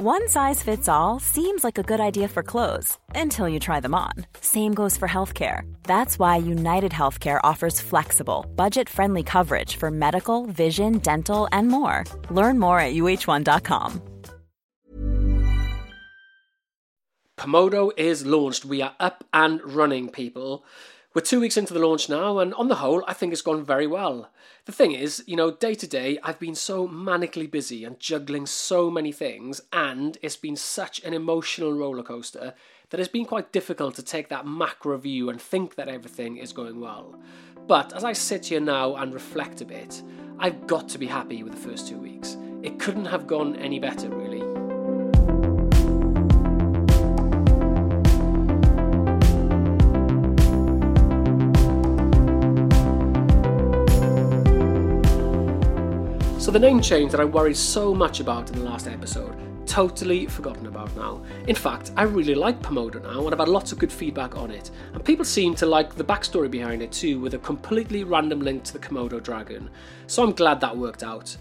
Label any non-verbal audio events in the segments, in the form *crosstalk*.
One size fits all seems like a good idea for clothes until you try them on. Same goes for healthcare. That's why United Healthcare offers flexible, budget friendly coverage for medical, vision, dental, and more. Learn more at uh1.com. Pomodo is launched. We are up and running, people. We're two weeks into the launch now, and on the whole, I think it's gone very well. The thing is, you know, day to day, I've been so manically busy and juggling so many things, and it's been such an emotional roller coaster that it's been quite difficult to take that macro view and think that everything is going well. But as I sit here now and reflect a bit, I've got to be happy with the first two weeks. It couldn't have gone any better, really. So the name change that I worried so much about in the last episode, totally forgotten about now. In fact, I really like Pomodo now and I've had lots of good feedback on it. And people seem to like the backstory behind it too, with a completely random link to the Komodo dragon. So I'm glad that worked out.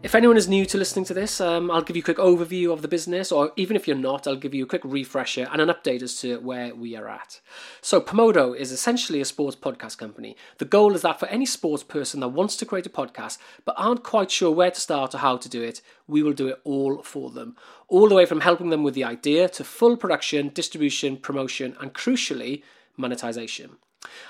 If anyone is new to listening to this, um, I'll give you a quick overview of the business, or even if you're not, I'll give you a quick refresher and an update as to where we are at. So, Pomodo is essentially a sports podcast company. The goal is that for any sports person that wants to create a podcast but aren't quite sure where to start or how to do it, we will do it all for them. All the way from helping them with the idea to full production, distribution, promotion, and crucially, monetization.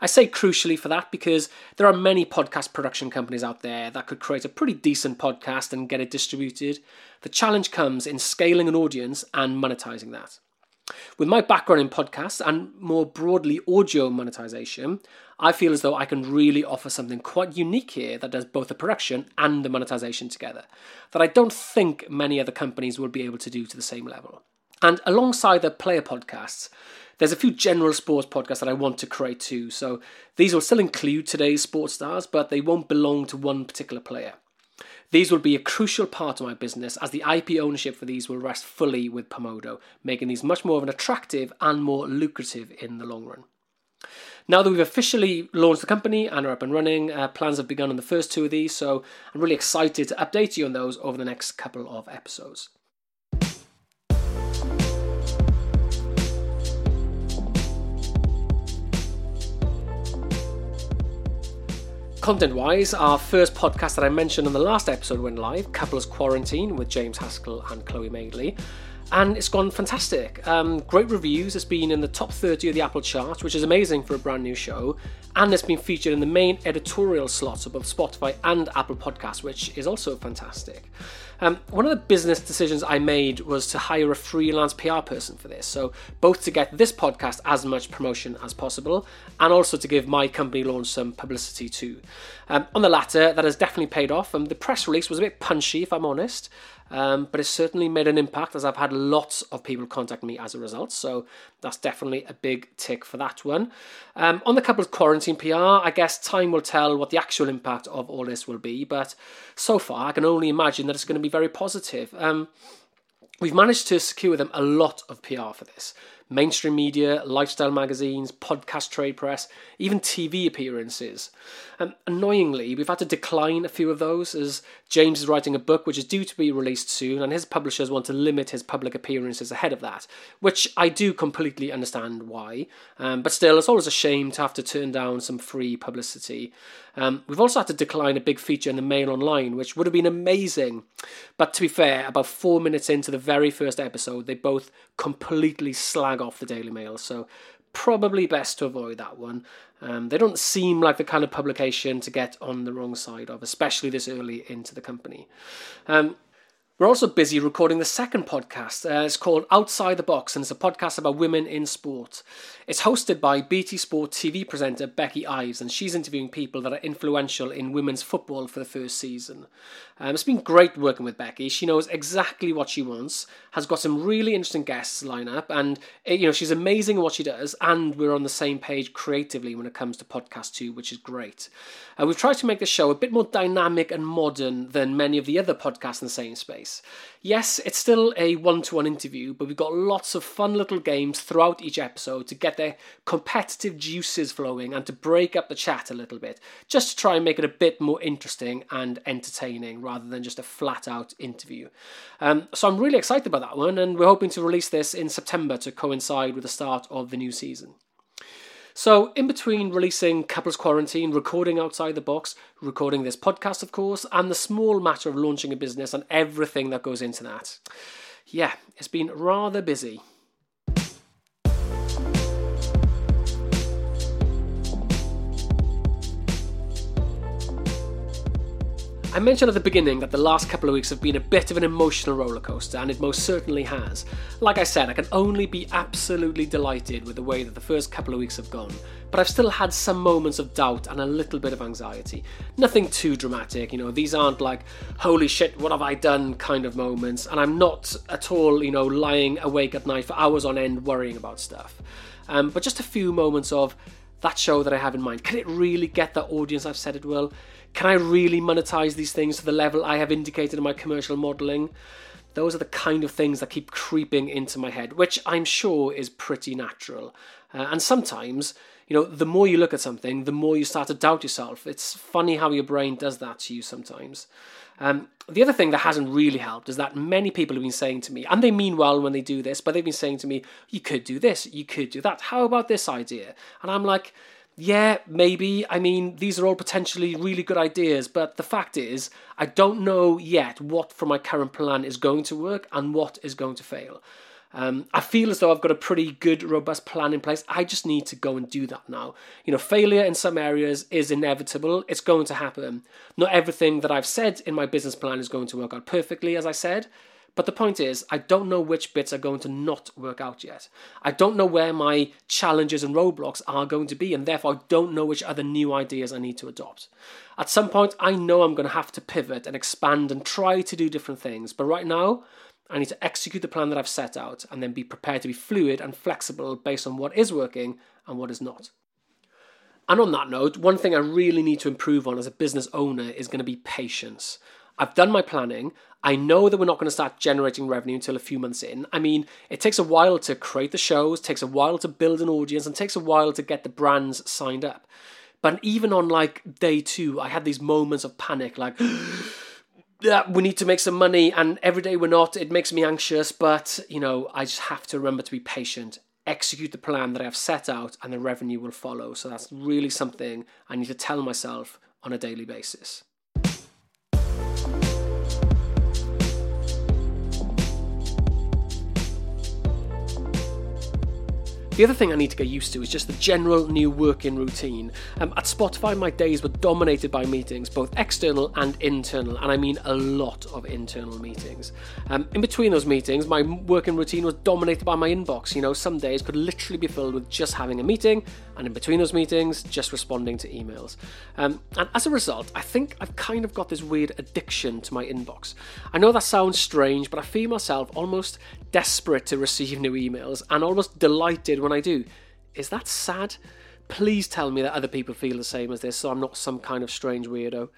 I say crucially for that because there are many podcast production companies out there that could create a pretty decent podcast and get it distributed. The challenge comes in scaling an audience and monetizing that. With my background in podcasts and more broadly audio monetization, I feel as though I can really offer something quite unique here that does both the production and the monetization together, that I don't think many other companies will be able to do to the same level. And alongside the player podcasts, there's a few general sports podcasts that I want to create too. So these will still include today's sports stars, but they won't belong to one particular player. These will be a crucial part of my business as the IP ownership for these will rest fully with Pomodo, making these much more of an attractive and more lucrative in the long run. Now that we've officially launched the company and are up and running, uh, plans have begun on the first two of these, so I'm really excited to update you on those over the next couple of episodes. Content wise, our first podcast that I mentioned on the last episode went live, Couples Quarantine with James Haskell and Chloe Madeley. And it's gone fantastic. Um, great reviews. It's been in the top 30 of the Apple charts, which is amazing for a brand new show. And it's been featured in the main editorial slots of both Spotify and Apple Podcasts, which is also fantastic. Um, one of the business decisions I made was to hire a freelance PR person for this. So, both to get this podcast as much promotion as possible and also to give my company launch some publicity too. Um, on the latter, that has definitely paid off. Um, the press release was a bit punchy, if I'm honest. Um, but it's certainly made an impact as I've had lots of people contact me as a result. So that's definitely a big tick for that one. Um, on the couple's quarantine PR, I guess time will tell what the actual impact of all this will be. But so far, I can only imagine that it's going to be very positive. Um, we've managed to secure them a lot of PR for this mainstream media, lifestyle magazines, podcast trade press, even TV appearances. And annoyingly, we've had to decline a few of those as James is writing a book which is due to be released soon, and his publishers want to limit his public appearances ahead of that, which I do completely understand why. Um, but still, it's always a shame to have to turn down some free publicity. Um, we've also had to decline a big feature in the Mail Online, which would have been amazing. But to be fair, about four minutes into the very first episode, they both completely off the Daily Mail. So probably best to avoid that one. Um, they don't seem like the kind of publication to get on the wrong side of, especially this early into the company. Um, we're also busy recording the second podcast. Uh, it's called Outside the Box, and it's a podcast about women in sport. It's hosted by BT Sport TV presenter Becky Ives, and she's interviewing people that are influential in women's football for the first season. Um, it's been great working with Becky. She knows exactly what she wants, has got some really interesting guests line up, and eh, you know she's amazing at what she does. And we're on the same page creatively when it comes to podcast too, which is great. Uh, we've tried to make the show a bit more dynamic and modern than many of the other podcasts in the same space nice. Yes, it's still a one to one interview, but we've got lots of fun little games throughout each episode to get their competitive juices flowing and to break up the chat a little bit, just to try and make it a bit more interesting and entertaining rather than just a flat out interview. Um, so I'm really excited about that one, and we're hoping to release this in September to coincide with the start of the new season. So, in between releasing Couples Quarantine, recording outside the box, recording this podcast, of course, and the small matter of launching a business and everything that goes into that, yeah, it's been rather busy. I mentioned at the beginning that the last couple of weeks have been a bit of an emotional rollercoaster, and it most certainly has. Like I said, I can only be absolutely delighted with the way that the first couple of weeks have gone, but I've still had some moments of doubt and a little bit of anxiety. Nothing too dramatic, you know, these aren't like, holy shit, what have I done kind of moments, and I'm not at all, you know, lying awake at night for hours on end worrying about stuff. Um, but just a few moments of that show that I have in mind. Can it really get the audience I've said it will? Can I really monetize these things to the level I have indicated in my commercial modeling? Those are the kind of things that keep creeping into my head, which I'm sure is pretty natural. Uh, and sometimes, you know, the more you look at something, the more you start to doubt yourself. It's funny how your brain does that to you sometimes. Um, the other thing that hasn't really helped is that many people have been saying to me, and they mean well when they do this, but they've been saying to me, you could do this, you could do that. How about this idea? And I'm like, yeah, maybe. I mean, these are all potentially really good ideas, but the fact is, I don't know yet what from my current plan is going to work and what is going to fail. Um, I feel as though I've got a pretty good, robust plan in place. I just need to go and do that now. You know, failure in some areas is inevitable, it's going to happen. Not everything that I've said in my business plan is going to work out perfectly, as I said. But the point is, I don't know which bits are going to not work out yet. I don't know where my challenges and roadblocks are going to be, and therefore I don't know which other new ideas I need to adopt. At some point, I know I'm going to have to pivot and expand and try to do different things, but right now, I need to execute the plan that I've set out and then be prepared to be fluid and flexible based on what is working and what is not. And on that note, one thing I really need to improve on as a business owner is going to be patience. I've done my planning. I know that we're not going to start generating revenue until a few months in. I mean, it takes a while to create the shows, takes a while to build an audience, and takes a while to get the brands signed up. But even on like day two, I had these moments of panic, like, *gasps* yeah, we need to make some money, and every day we're not. It makes me anxious, but you know, I just have to remember to be patient, execute the plan that I've set out, and the revenue will follow. So that's really something I need to tell myself on a daily basis. The other thing I need to get used to is just the general new working routine. Um, at Spotify, my days were dominated by meetings, both external and internal, and I mean a lot of internal meetings. Um, in between those meetings, my working routine was dominated by my inbox. You know, some days could literally be filled with just having a meeting, and in between those meetings, just responding to emails. Um, and as a result, I think I've kind of got this weird addiction to my inbox. I know that sounds strange, but I feel myself almost desperate to receive new emails and almost delighted when I do. Is that sad? Please tell me that other people feel the same as this, so I'm not some kind of strange weirdo.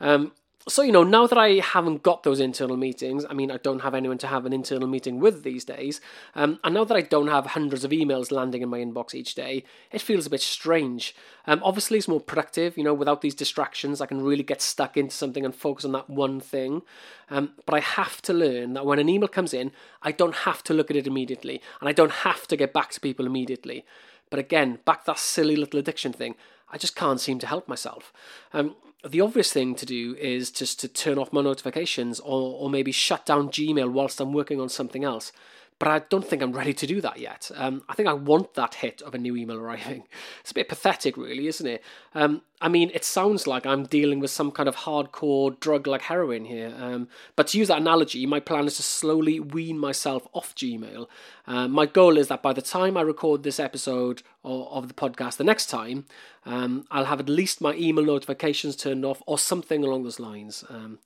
Um, so, you know, now that I haven't got those internal meetings, I mean, I don't have anyone to have an internal meeting with these days, um, and now that I don't have hundreds of emails landing in my inbox each day, it feels a bit strange. Um, obviously, it's more productive, you know, without these distractions, I can really get stuck into something and focus on that one thing. Um, but I have to learn that when an email comes in, I don't have to look at it immediately, and I don't have to get back to people immediately. But again, back that silly little addiction thing, I just can't seem to help myself. Um, the obvious thing to do is just to turn off my notifications or, or maybe shut down Gmail whilst I'm working on something else but I don't think I'm ready to do that yet. Um, I think I want that hit of a new email arriving. *laughs* It's a bit pathetic, really, isn't it? Um, I mean, it sounds like I'm dealing with some kind of hardcore drug like heroin here. Um, but to use that analogy, my plan is to slowly wean myself off Gmail. Uh, my goal is that by the time I record this episode of, of the podcast the next time, um, I'll have at least my email notifications turned off or something along those lines. Um,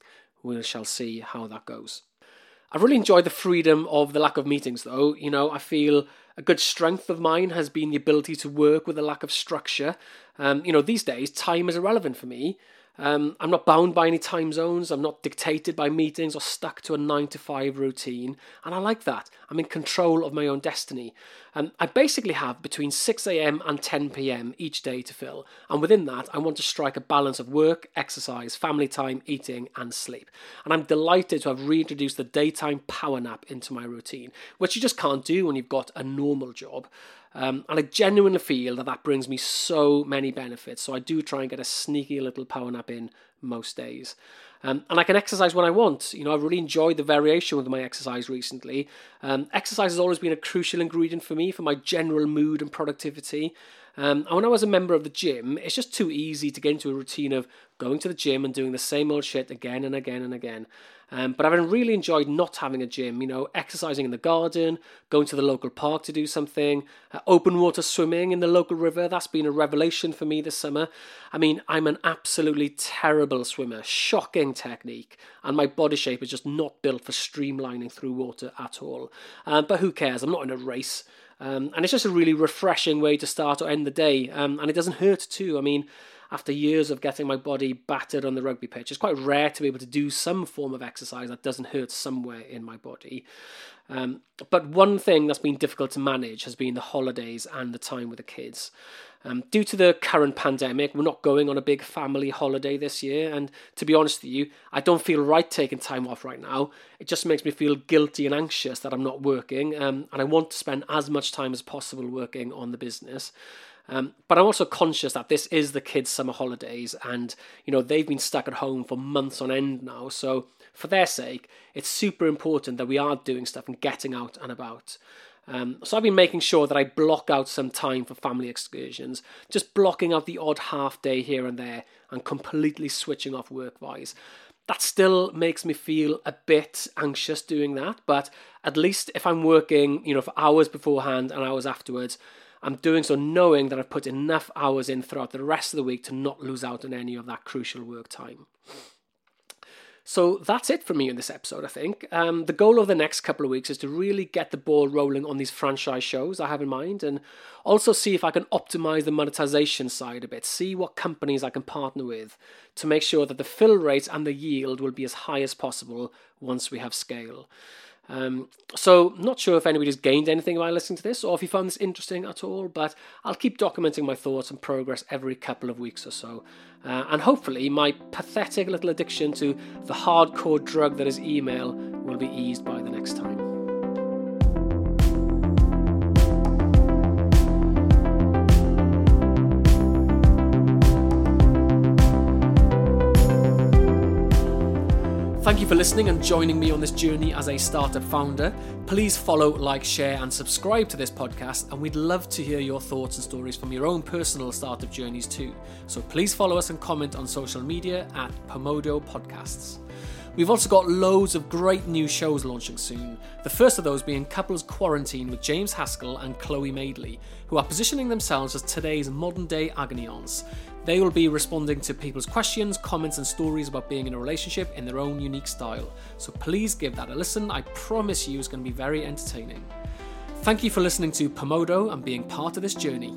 we shall see how that goes. I really enjoyed the freedom of the lack of meetings, though. You know, I feel a good strength of mine has been the ability to work with a lack of structure. Um, you know, these days, time is irrelevant for me. Um, I'm not bound by any time zones. I'm not dictated by meetings or stuck to a nine to five routine. And I like that. I'm in control of my own destiny. Um, I basically have between 6 a.m. and 10 p.m. each day to fill. And within that, I want to strike a balance of work, exercise, family time, eating, and sleep. And I'm delighted to have reintroduced the daytime power nap into my routine, which you just can't do when you've got a normal job. Um, and I genuinely feel that that brings me so many benefits. So I do try and get a sneaky little power nap in most days. Um, and I can exercise when I want. You know, I've really enjoyed the variation with my exercise recently. Um, exercise has always been a crucial ingredient for me for my general mood and productivity. Um, and when I was a member of the gym, it's just too easy to get into a routine of going to the gym and doing the same old shit again and again and again. Um, but I've really enjoyed not having a gym, you know, exercising in the garden, going to the local park to do something, uh, open water swimming in the local river. That's been a revelation for me this summer. I mean, I'm an absolutely terrible swimmer, shocking technique, and my body shape is just not built for streamlining through water at all. Um, but who cares? I'm not in a race. Um, and it's just a really refreshing way to start or end the day. Um, and it doesn't hurt too. I mean, after years of getting my body battered on the rugby pitch, it's quite rare to be able to do some form of exercise that doesn't hurt somewhere in my body. Um, but one thing that's been difficult to manage has been the holidays and the time with the kids. Um, due to the current pandemic, we're not going on a big family holiday this year, and to be honest with you, I don't feel right taking time off right now. It just makes me feel guilty and anxious that I'm not working, um, and I want to spend as much time as possible working on the business. Um, but I'm also conscious that this is the kids' summer holidays, and you know they've been stuck at home for months on end now. So for their sake, it's super important that we are doing stuff and getting out and about. Um, so I've been making sure that I block out some time for family excursions, just blocking out the odd half day here and there, and completely switching off work wise. That still makes me feel a bit anxious doing that, but at least if I'm working, you know, for hours beforehand and hours afterwards, I'm doing so knowing that I've put enough hours in throughout the rest of the week to not lose out on any of that crucial work time. So that's it for me in this episode, I think. Um, the goal of the next couple of weeks is to really get the ball rolling on these franchise shows I have in mind and also see if I can optimize the monetization side a bit, see what companies I can partner with to make sure that the fill rate and the yield will be as high as possible once we have scale. Um, so, not sure if anybody's gained anything by listening to this or if you found this interesting at all, but I'll keep documenting my thoughts and progress every couple of weeks or so. Uh, and hopefully, my pathetic little addiction to the hardcore drug that is email will be eased by the next time. Thank you for listening and joining me on this journey as a startup founder. Please follow, like, share, and subscribe to this podcast, and we'd love to hear your thoughts and stories from your own personal startup journeys too. So please follow us and comment on social media at Pomodo Podcasts. We've also got loads of great new shows launching soon. The first of those being Couples Quarantine with James Haskell and Chloe Madeley, who are positioning themselves as today's modern day agony aunts. They will be responding to people's questions, comments, and stories about being in a relationship in their own unique style. So please give that a listen. I promise you it's going to be very entertaining. Thank you for listening to Pomodo and being part of this journey.